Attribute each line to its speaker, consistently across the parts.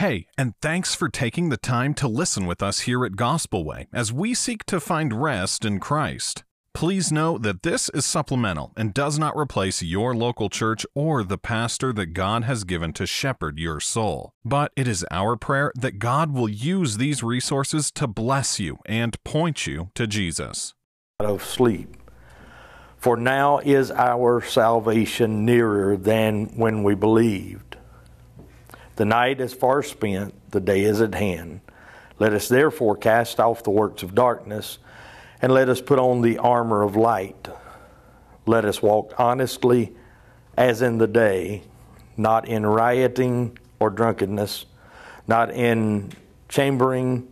Speaker 1: Hey, and thanks for taking the time to listen with us here at Gospel Way as we seek to find rest in Christ. Please know that this is supplemental and does not replace your local church or the pastor that God has given to shepherd your soul. But it is our prayer that God will use these resources to bless you and point you to Jesus.
Speaker 2: Of sleep. For now is our salvation nearer than when we believed. The night is far spent, the day is at hand. Let us therefore cast off the works of darkness and let us put on the armor of light. Let us walk honestly as in the day, not in rioting or drunkenness, not in chambering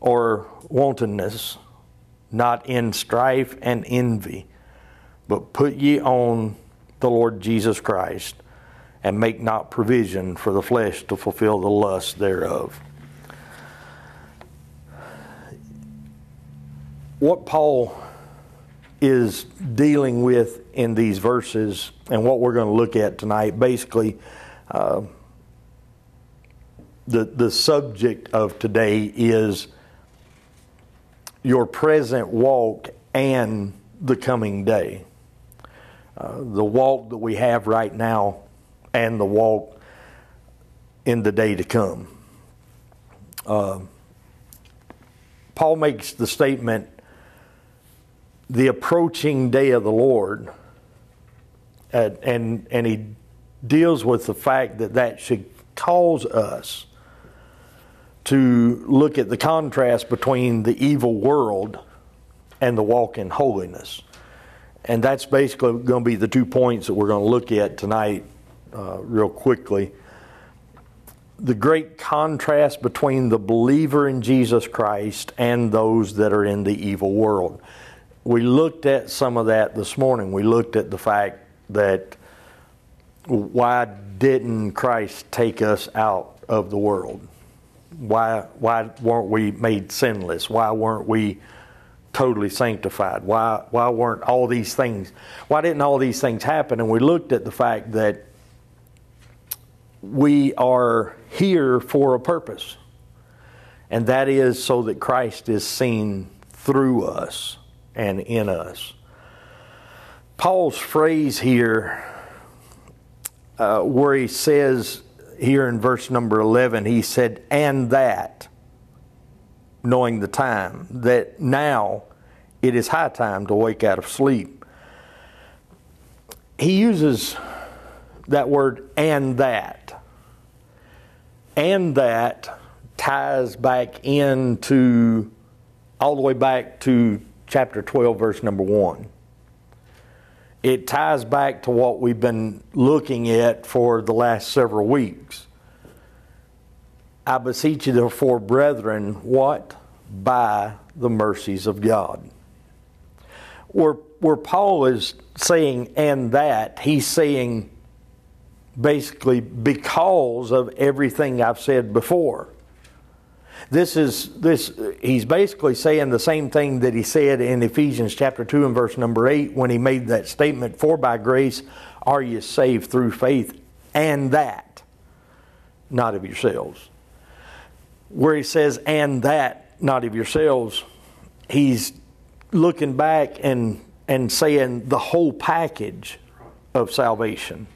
Speaker 2: or wantonness, not in strife and envy, but put ye on the Lord Jesus Christ, and make not provision for the flesh to fulfill the lust thereof. what Paul is dealing with in these verses and what we're going to look at tonight, basically, uh, the, the subject of today is your present walk and the coming day. Uh, the walk that we have right now and the walk in the day to come. Uh, Paul makes the statement the approaching day of the Lord, and, and, and he deals with the fact that that should cause us to look at the contrast between the evil world and the walk in holiness. And that's basically going to be the two points that we're going to look at tonight, uh, real quickly. The great contrast between the believer in Jesus Christ and those that are in the evil world we looked at some of that this morning. We looked at the fact that why didn't Christ take us out of the world? Why, why weren't we made sinless? Why weren't we totally sanctified? Why, why weren't all these things, why didn't all these things happen? And we looked at the fact that we are here for a purpose, and that is so that Christ is seen through us and in us. Paul's phrase here, uh, where he says here in verse number 11, he said, and that, knowing the time, that now it is high time to wake out of sleep. He uses that word and that. And that ties back into all the way back to chapter 12, verse number 1. It ties back to what we've been looking at for the last several weeks. I beseech you, therefore, brethren, what? By the mercies of God. Where, where Paul is saying, and that, he's saying basically because of everything I've said before. This is this he's basically saying the same thing that he said in Ephesians chapter 2 and verse number 8 when he made that statement for by grace are you saved through faith and that not of yourselves. Where he says and that not of yourselves he's looking back and and saying the whole package of salvation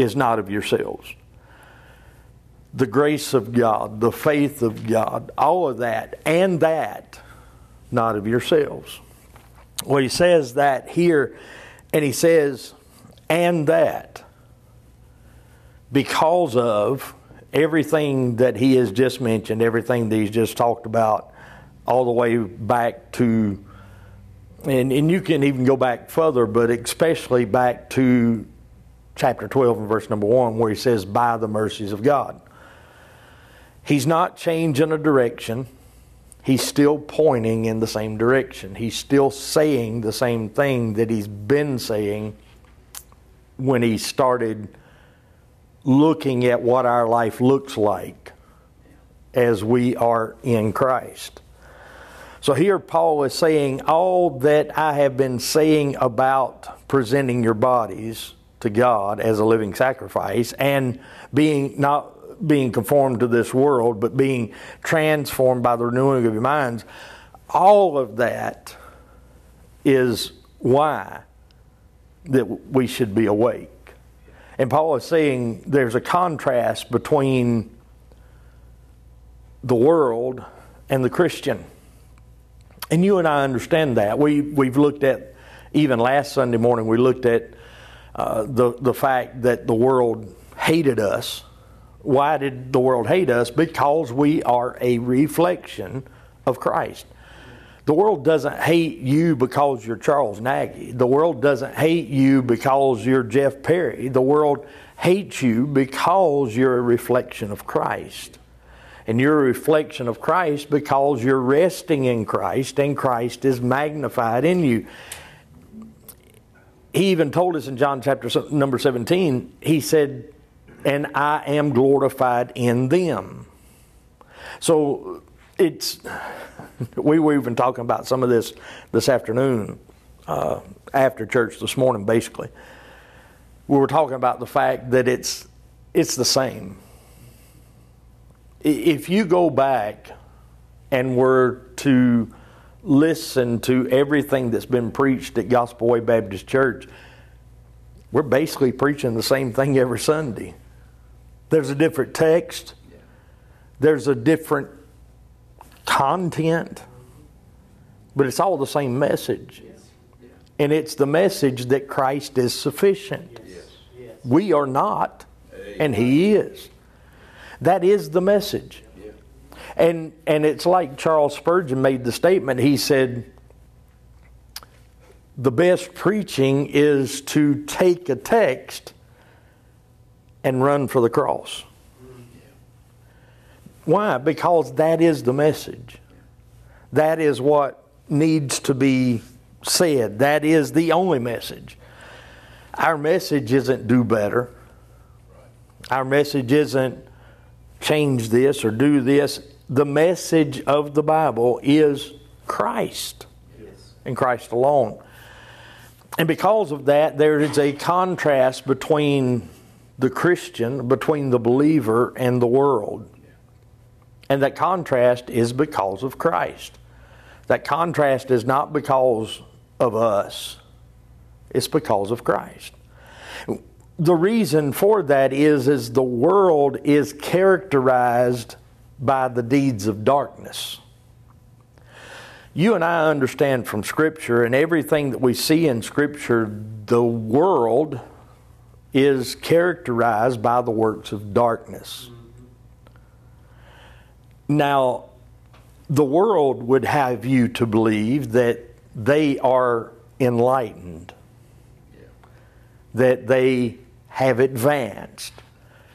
Speaker 2: is not of yourselves the grace of God, the faith of God, all of that, and that, not of yourselves. Well, he says that here, and he says, and that, because of everything that he has just mentioned, everything that he's just talked about, all the way back to, and, and you can even go back further, but especially back to chapter 12 and verse number 1, where he says, by the mercies of God. He's not changing a direction. He's still pointing in the same direction. He's still saying the same thing that he's been saying when he started looking at what our life looks like as we are in Christ. So here Paul is saying, All that I have been saying about presenting your bodies to God as a living sacrifice and being not being conformed to this world, but being transformed by the renewing of your minds. All of that is why that we should be awake. And Paul is saying there's a contrast between the world and the Christian. And you and I understand that. We, we've looked at, even last Sunday morning, we looked at uh, the, the fact that the world hated us. Why did the world hate us? Because we are a reflection of Christ. The world doesn't hate you because you're Charles Nagy. The world doesn't hate you because you're Jeff Perry. The world hates you because you're a reflection of Christ. And you're a reflection of Christ because you're resting in Christ and Christ is magnified in you. He even told us in John chapter number 17, he said, And I am glorified in them. So it's, we were even talking about some of this this afternoon uh, after church this morning, basically. We were talking about the fact that it's, it's the same if you go back and were to listen to everything that's been preached at Gospel Way Baptist Church, we're basically preaching the same thing every Sunday. There's a different text, there's a different content, but it's all the same message. And it's the message that Christ is sufficient. We are not, and He is. That is the message. And, and it's like Charles Spurgeon made the statement. He said, The best preaching is to take a text and run for the cross. Why? Because that is the message. That is what needs to be said. That is the only message. Our message isn't do better. Our message isn't change this or do this. The message of the Bible is Christ yes. and Christ alone. And because of that, there is a contrast between the Christian, between the believer, and the world. And that contrast is because of Christ. That contrast is not because of us, it's because of Christ the reason for that is is the world is characterized by the deeds of darkness. You and I understand from Scripture and everything that we see in Scripture, the world is characterized by the works of darkness. Now, the world would have you to believe that they are enlightened, that they have advanced,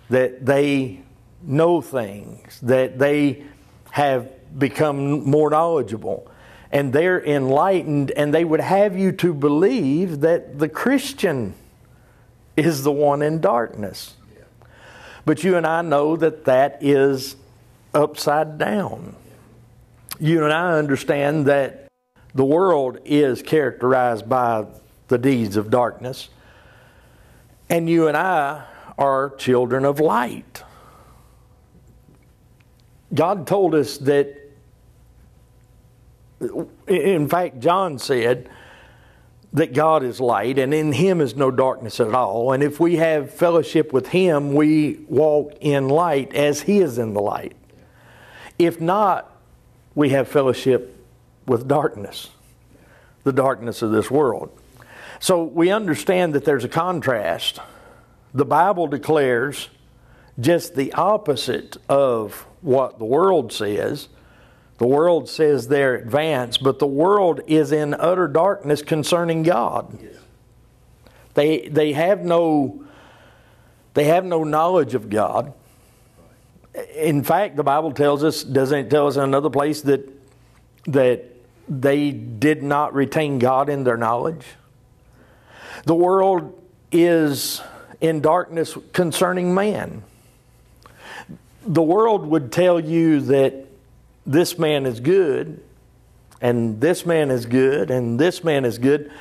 Speaker 2: that they know things, that they have become more knowledgeable, and they're enlightened, and they would have you to believe that the Christian is the one in darkness. But you and I know that that is upside down. You and I understand that the world is characterized by the deeds of darkness. And you and I are children of light. God told us that, in fact, John said that God is light and in Him is no darkness at all. And if we have fellowship with Him, we walk in light as He is in the light. If not, we have fellowship with darkness, the darkness of this world. So we understand that there's a contrast. The Bible declares just the opposite of what the world says. The world says they're advanced, but the world is in utter darkness concerning God. They, they have no they have no knowledge of God. In fact, the Bible tells us, doesn't it tell us in another place that that they did not retain God in their knowledge? The world is in darkness concerning man. The world would tell you that this man is good, and this man is good, and this man is good,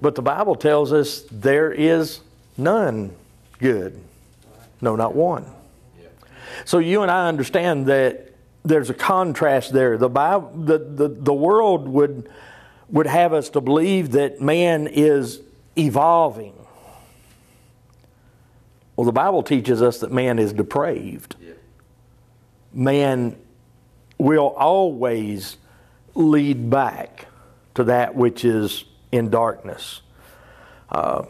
Speaker 2: but the Bible tells us there is none good. No, not one. So you and I understand that there's a contrast there. The, Bible, the, the, the world would, would have us to believe that man is evolving. Well, the Bible teaches us that man is depraved. Man will always lead back to that which is in darkness. Uh,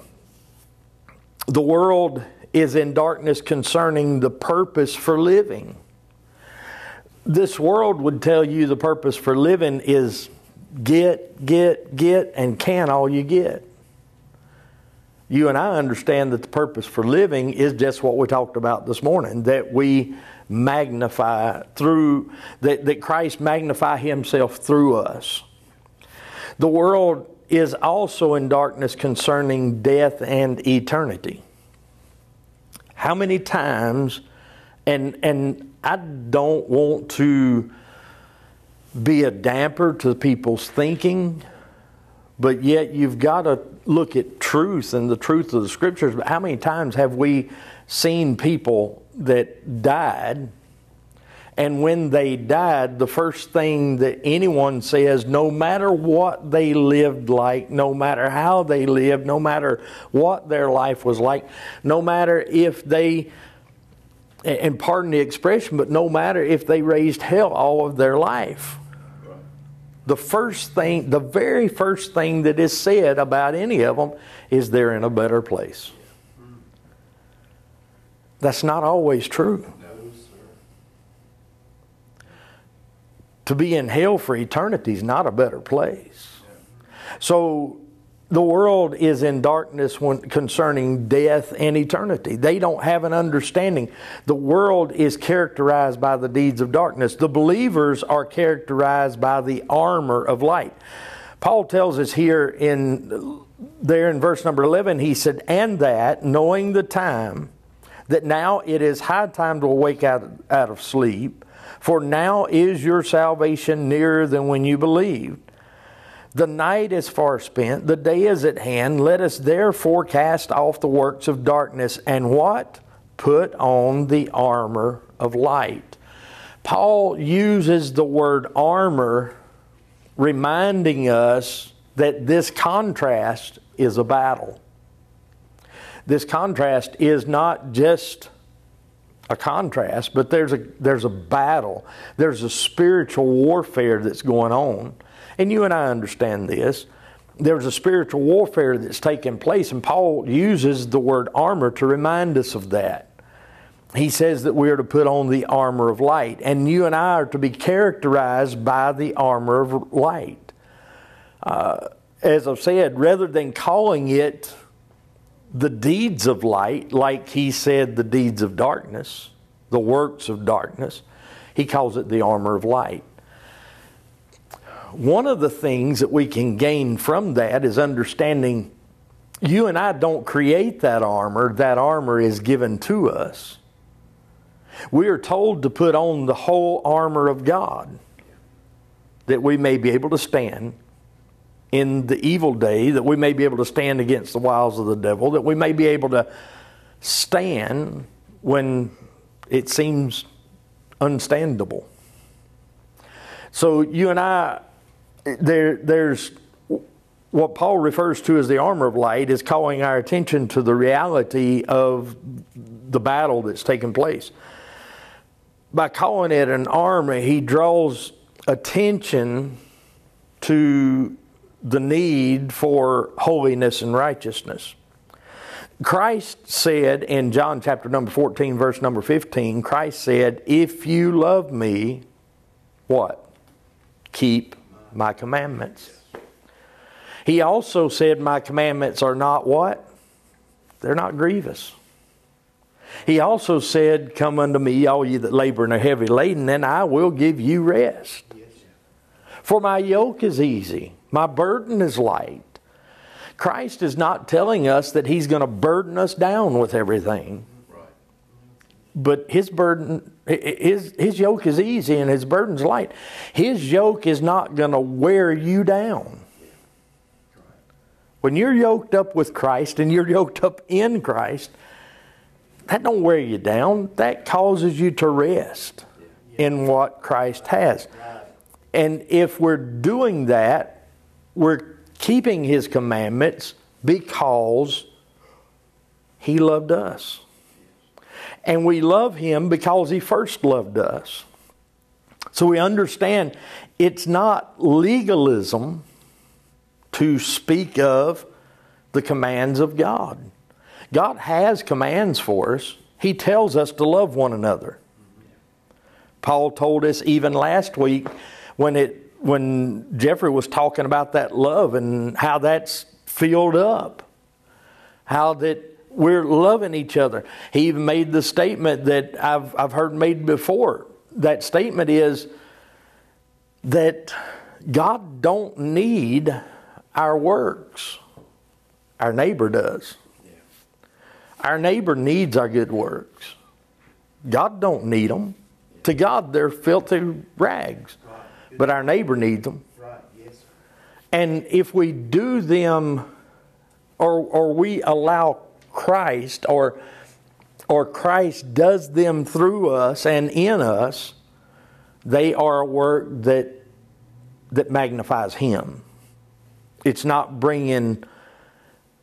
Speaker 2: the world is in darkness concerning the purpose for living. This world would tell you the purpose for living is get, get, get, and can all you get. You and I understand that the purpose for living is just what we talked about this morning that we magnify through, that, that Christ magnify Himself through us. The world is also in darkness concerning death and eternity. How many times, and, and I don't want to be a damper to people's thinking, but yet you've got to look at truth and the truth of the scriptures. But how many times have we seen people that died and when they died, the first thing that anyone says, no matter what they lived like, no matter how they lived, no matter what their life was like, no matter if they, and pardon the expression, but no matter if they raised hell all of their life. The first thing, the very first thing that is said about any of them is they're in a better place. That's not always true. to be in hell for eternity is not a better place. So the world is in darkness when, concerning death and eternity. They don't have an understanding. The world is characterized by the deeds of darkness. The believers are characterized by the armor of light. Paul tells us here in there in verse number 11 he said and that knowing the time that now it is high time to awake out, out of sleep for now is your salvation nearer than when you believed. The night is far spent, the day is at hand. Let us therefore cast off the works of darkness and what? Put on the armor of light. Paul uses the word armor, reminding us that this contrast is a battle. This contrast is not just a contrast, but there's a there's a battle. There's a spiritual warfare that's going on. And you and I understand this. There's a spiritual warfare that's taking place, and Paul uses the word armor to remind us of that. He says that we are to put on the armor of light, and you and I are to be characterized by the armor of light. Uh, as I've said, rather than calling it the deeds of light, like he said, the deeds of darkness, the works of darkness. He calls it the armor of light. One of the things that we can gain from that is understanding you and I don't create that armor, that armor is given to us. We are told to put on the whole armor of God that we may be able to stand in the evil day, that we may be able to stand against the wiles of the devil, that we may be able to stand when it seems unstandable. So you and I, there, there's what Paul refers to as the armor of light is calling our attention to the reality of the battle that's taking place. By calling it an armor, he draws attention to the need for holiness and righteousness. Christ said in John chapter number 14, verse number 15, Christ said, If you love me, what? Keep my commandments. He also said, My commandments are not what? They're not grievous. He also said, Come unto me, all ye that labor and are heavy laden, and I will give you rest. For my yoke is easy my burden is light. Christ is not telling us that He's going to burden us down with everything. But His burden, his, his yoke is easy and His burden's light. His yoke is not going to wear you down. When you're yoked up with Christ and you're yoked up in Christ, that don't wear you down. That causes you to rest in what Christ has. And if we're doing that, we're keeping his commandments because he loved us. And we love him because he first loved us. So we understand it's not legalism to speak of the commands of God. God has commands for us. He tells us to love one another. Paul told us even last week when it when Jeffrey was talking about that love and how that's filled up. How that we're loving each other. He even made the statement that I've I've heard made before. That statement is that God don't need our works. Our neighbor does. Our neighbor needs our good works. God don't need them. To God, they're filthy rags. But our neighbor needs them. And if we do them, or, or we allow Christ, or, or Christ does them through us and in us, they are a work that, that magnifies Him. It's not bringing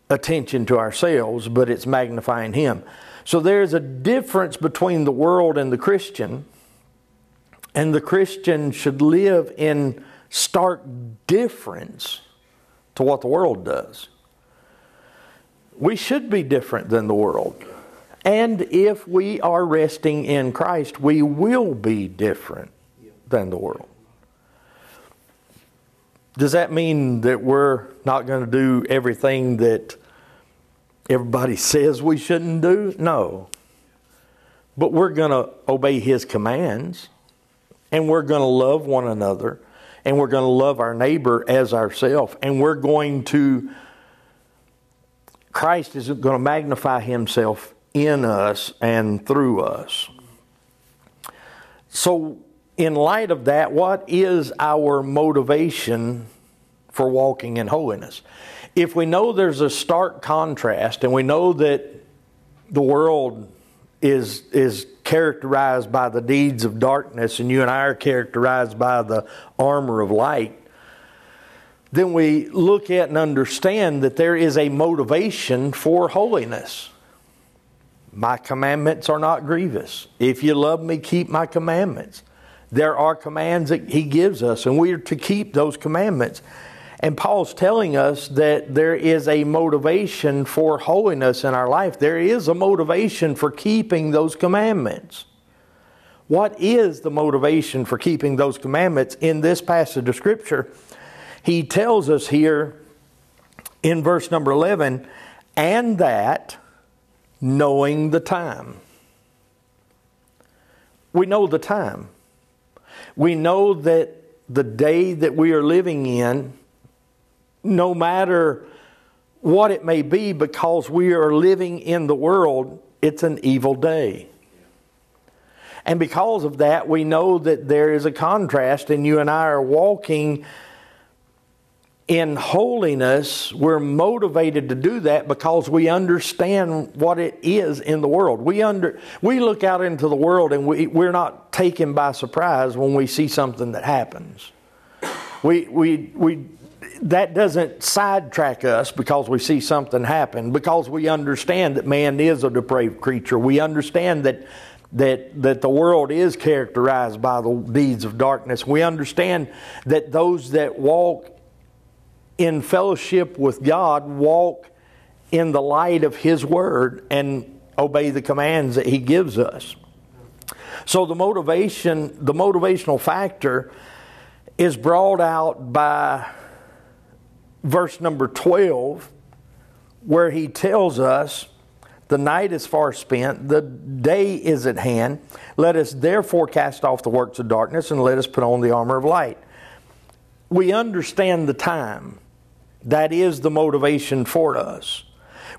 Speaker 2: attention to ourselves, but it's magnifying Him. So there's a difference between the world and the Christian, and the Christian should live in stark difference to what the world does. We should be different than the world. And if we are resting in Christ, we will be different than the world. Does that mean that we're not going to do everything that everybody says we shouldn't do? No. But we're going to obey His commands, and we're going to love one another, and we're going to love our neighbor as ourselves, and we're going to, Christ is going to magnify Himself in us and through us. So, in light of that, what is our motivation for walking in holiness? If we know there's a stark contrast and we know that the world is, is characterized by the deeds of darkness and you and I are characterized by the armor of light, then we look at and understand that there is a motivation for holiness. My commandments are not grievous. If you love me, keep my commandments. There are commands that He gives us, and we are to keep those commandments. And Paul's telling us that there is a motivation for holiness in our life. There is a motivation for keeping those commandments. What is the motivation for keeping those commandments in this passage of Scripture? He tells us here in verse number 11, and that knowing the time. We know the time. We know that the day that we are living in, no matter what it may be, because we are living in the world, it's an evil day. And because of that, we know that there is a contrast, and you and I are walking in holiness, we're motivated to do that because we understand what it is in the world. We under we look out into the world and we, we're not taken by surprise when we see something that happens. We we we that doesn't sidetrack us because we see something happen, because we understand that man is a depraved creature. We understand that that, that the world is characterized by the deeds of darkness. We understand that those that walk in fellowship with God walk in the light of His Word and obey the commands that He gives us. So the motivation, the motivational factor is brought out by verse number 12, where he tells us, The night is far spent, the day is at hand. Let us therefore cast off the works of darkness and let us put on the armor of light. We understand the time. That is the motivation for us.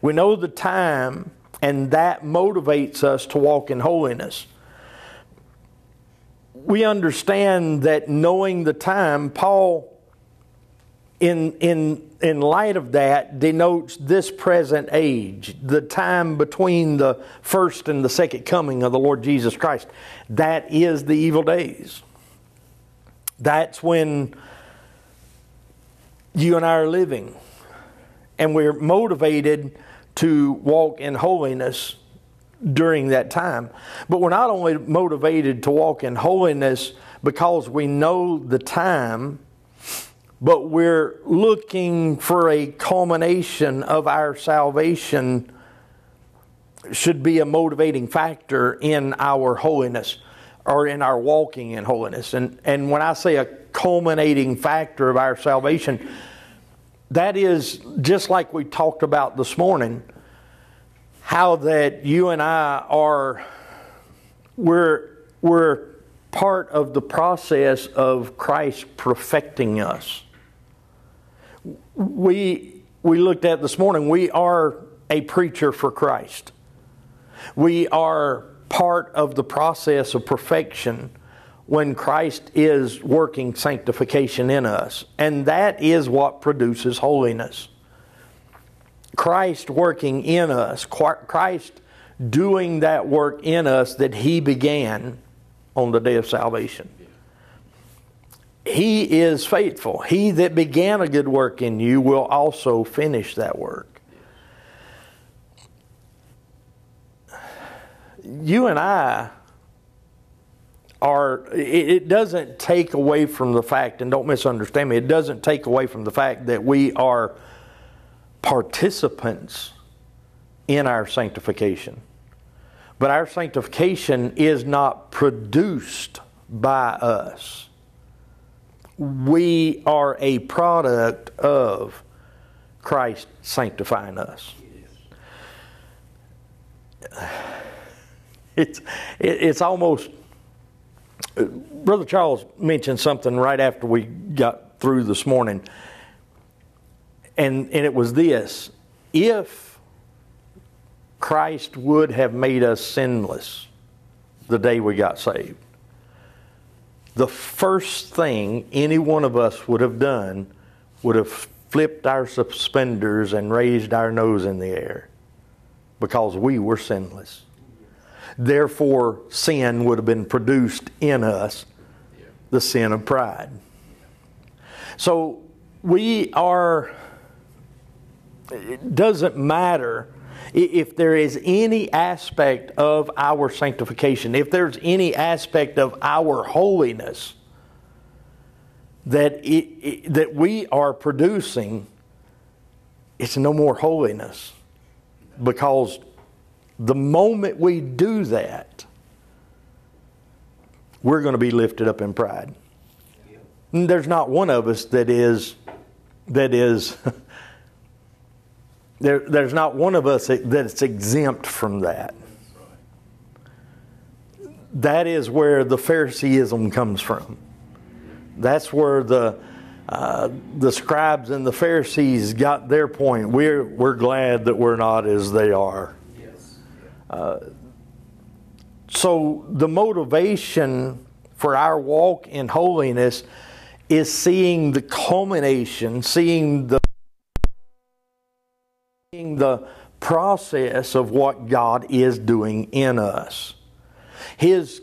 Speaker 2: We know the time, and that motivates us to walk in holiness. We understand that knowing the time, Paul in, in, in light of that, denotes this present age, the time between the first and the second coming of the Lord Jesus Christ. That is the evil days. That's when you and I are living. And we're motivated to walk in holiness during that time. But we're not only motivated to walk in holiness because we know the time but we're looking for a culmination of our salvation should be a motivating factor in our holiness or in our walking in holiness. And, and when I say a culminating factor of our salvation, that is just like we talked about this morning, how that you and I are, we're, we're part of the process of Christ perfecting us we we looked at this morning, we are a preacher for Christ. We are part of the process of perfection when Christ is working sanctification in us. And that is what produces holiness. Christ working in us, Christ doing that work in us that He began on the day of salvation. He is faithful. He that began a good work in you will also finish that work. You and I are, it doesn't take away from the fact, and don't misunderstand me, it doesn't take away from the fact that we are participants in our sanctification. But our sanctification is not produced by us we are a product of Christ sanctifying us. It's, it's almost, uh, Brother Charles mentioned something right after we got through this morning, and, and it was this if Christ would have made us sinless the day we got saved, the first thing any one of us would have done would have flipped our suspenders and raised our nose in the air because we were sinless. Therefore, sin would have been produced in us, the sin of pride. So we are, it doesn't matter if there is any aspect of our sanctification, if there's any aspect of our holiness that, it, it, that we are producing, it's no more holiness. Because the moment we do that, we're going to be lifted up in pride. And there's not one of us that is that is There, there's not one of us that's exempt from that. That is where the Phariseeism comes from. That's where the uh, the scribes and the Pharisees got their point. We're we're glad that we're not as they are. Uh, so the motivation for our walk in holiness is seeing the culmination, seeing the seeing the process of what God is doing in us. His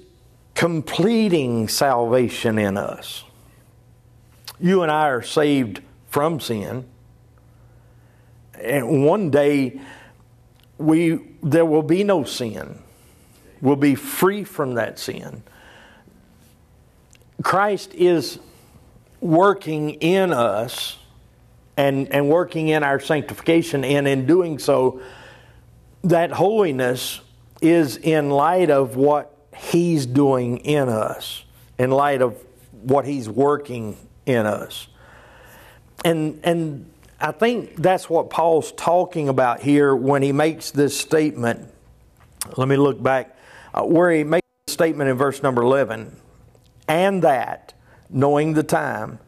Speaker 2: completing salvation in us. You and I are saved from sin. And one day we there will be no sin. We'll be free from that sin. Christ is working in us and, and working in our sanctification. And in doing so, that holiness is in light of what He's doing in us, in light of what He's working in us. And, and I think that's what Paul's talking about here when he makes this statement. Let me look back uh, where he makes the statement in verse number 11. And that, knowing the time,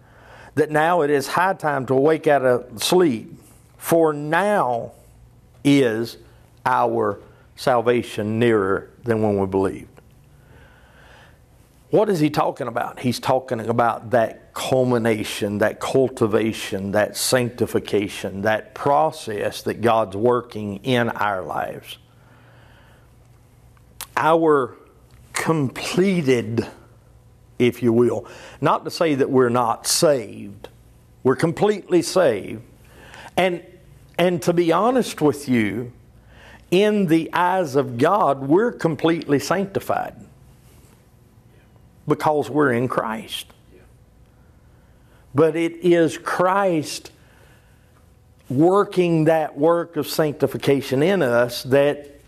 Speaker 2: that now it is high time to awake out of sleep, for now is our salvation nearer than when we believed. What is he talking about? He's talking about that culmination, that cultivation, that sanctification, that process that God's working in our lives. Our completed, if you will, not to say that we're not saved, we're completely saved. And, and to be honest with you, in the eyes of God, we're completely sanctified because we're in Christ. But it is Christ working that work of sanctification in us that,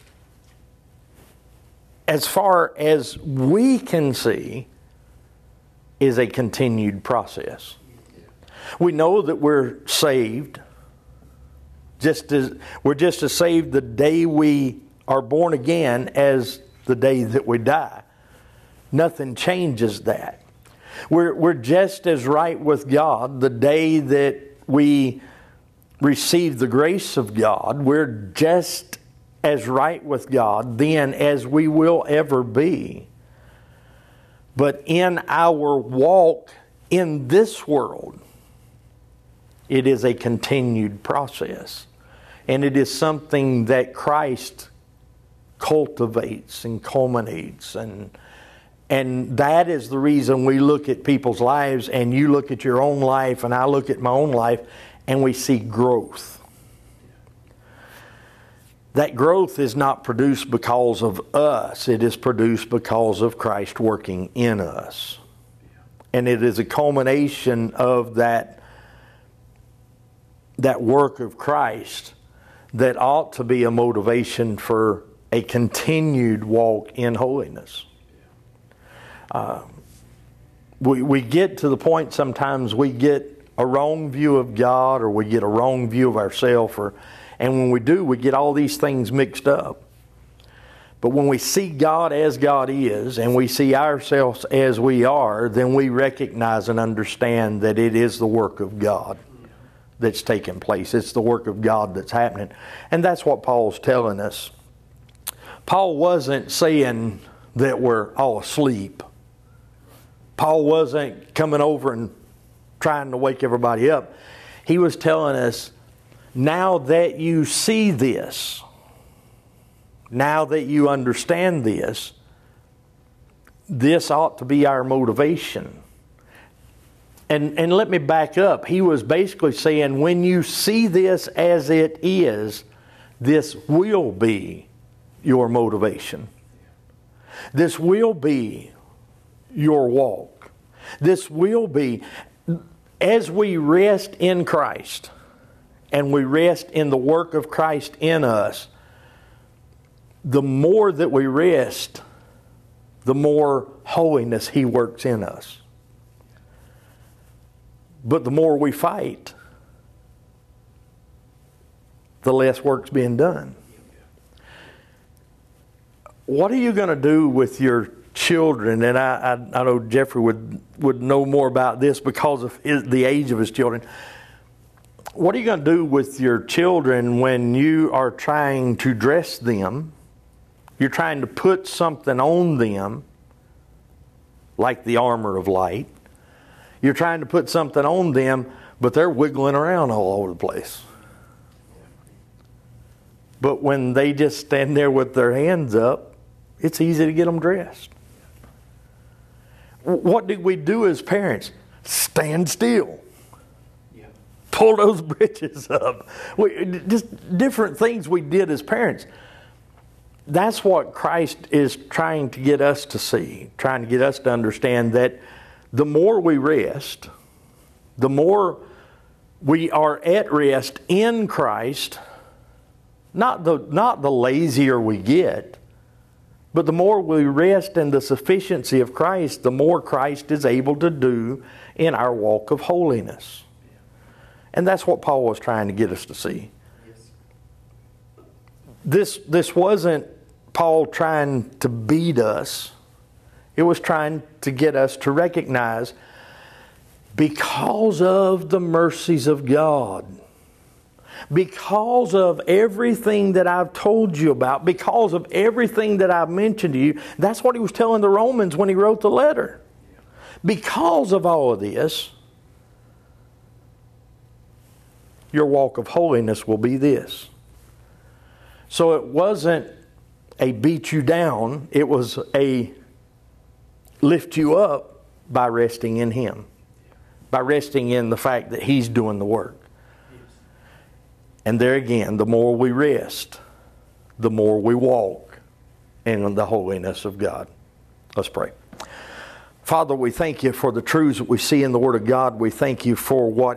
Speaker 2: as far as we can see, is a continued process. We know that we're saved. Just as we're just as saved the day we are born again as the day that we die. Nothing changes that. We're, we're just as right with God the day that we receive the grace of God. We're just as right with God then as we will ever be. But in our walk in this world, it is a continued process. And it is something that Christ cultivates and culminates and and that is the reason we look at people's lives, and you look at your own life, and I look at my own life, and we see growth. That growth is not produced because of us, it is produced because of Christ working in us. And it is a culmination of that, that work of Christ that ought to be a motivation for a continued walk in holiness. Uh, we, we get to the point sometimes we get a wrong view of God or we get a wrong view of ourselves or and when we do we get all these things mixed up. But when we see God as God is and we see ourselves as we are, then we recognize and understand that it is the work of God that's taking place. It's the work of God that's happening. And that's what Paul's telling us. Paul wasn't saying that we're all asleep Paul wasn't coming over and trying to wake everybody up. He was telling us, now that you see this, now that you understand this, this ought to be our motivation. And, and let me back up. He was basically saying, when you see this as it is, this will be your motivation. This will be your walk. This will be, as we rest in Christ and we rest in the work of Christ in us, the more that we rest, the more holiness He works in us. But the more we fight, the less work's being done. What are you going to do with your children, and I, I, I, know Jeffrey would, would know more about this because of his, the age of his children. What are you going to do with your children when you are trying to dress them? You're trying to put something on them, like the armor of light. You're trying to put something on them, but they're wiggling around all over the place. But when they just stand there with their hands up, it's easy to get them dressed what did we do as parents? Stand still. Yeah. Pull those britches up. We, just different things we did as parents. That's what Christ is trying to get us to see, trying to get us to understand that the more we rest, the more we are at rest in Christ, not the, not the lazier we get, but the more we rest in the sufficiency of Christ, the more Christ is able to do in our walk of holiness. And that's what Paul was trying to get us to see. This, this wasn't Paul trying to beat us, it was trying to get us to recognize because of the mercies of God, Because of everything that I've told you about, because of everything that I've mentioned to you, that's what he was telling the Romans when he wrote the letter. Because of all of this, your walk of holiness will be this. So it wasn't a beat you down, it was a lift you up by resting in Him, by resting in the fact that He's doing the work. And there again, the more we rest, the more we walk in the holiness of God. Let's pray. Father, we thank you for the truths that we see in the Word of God. We thank you for what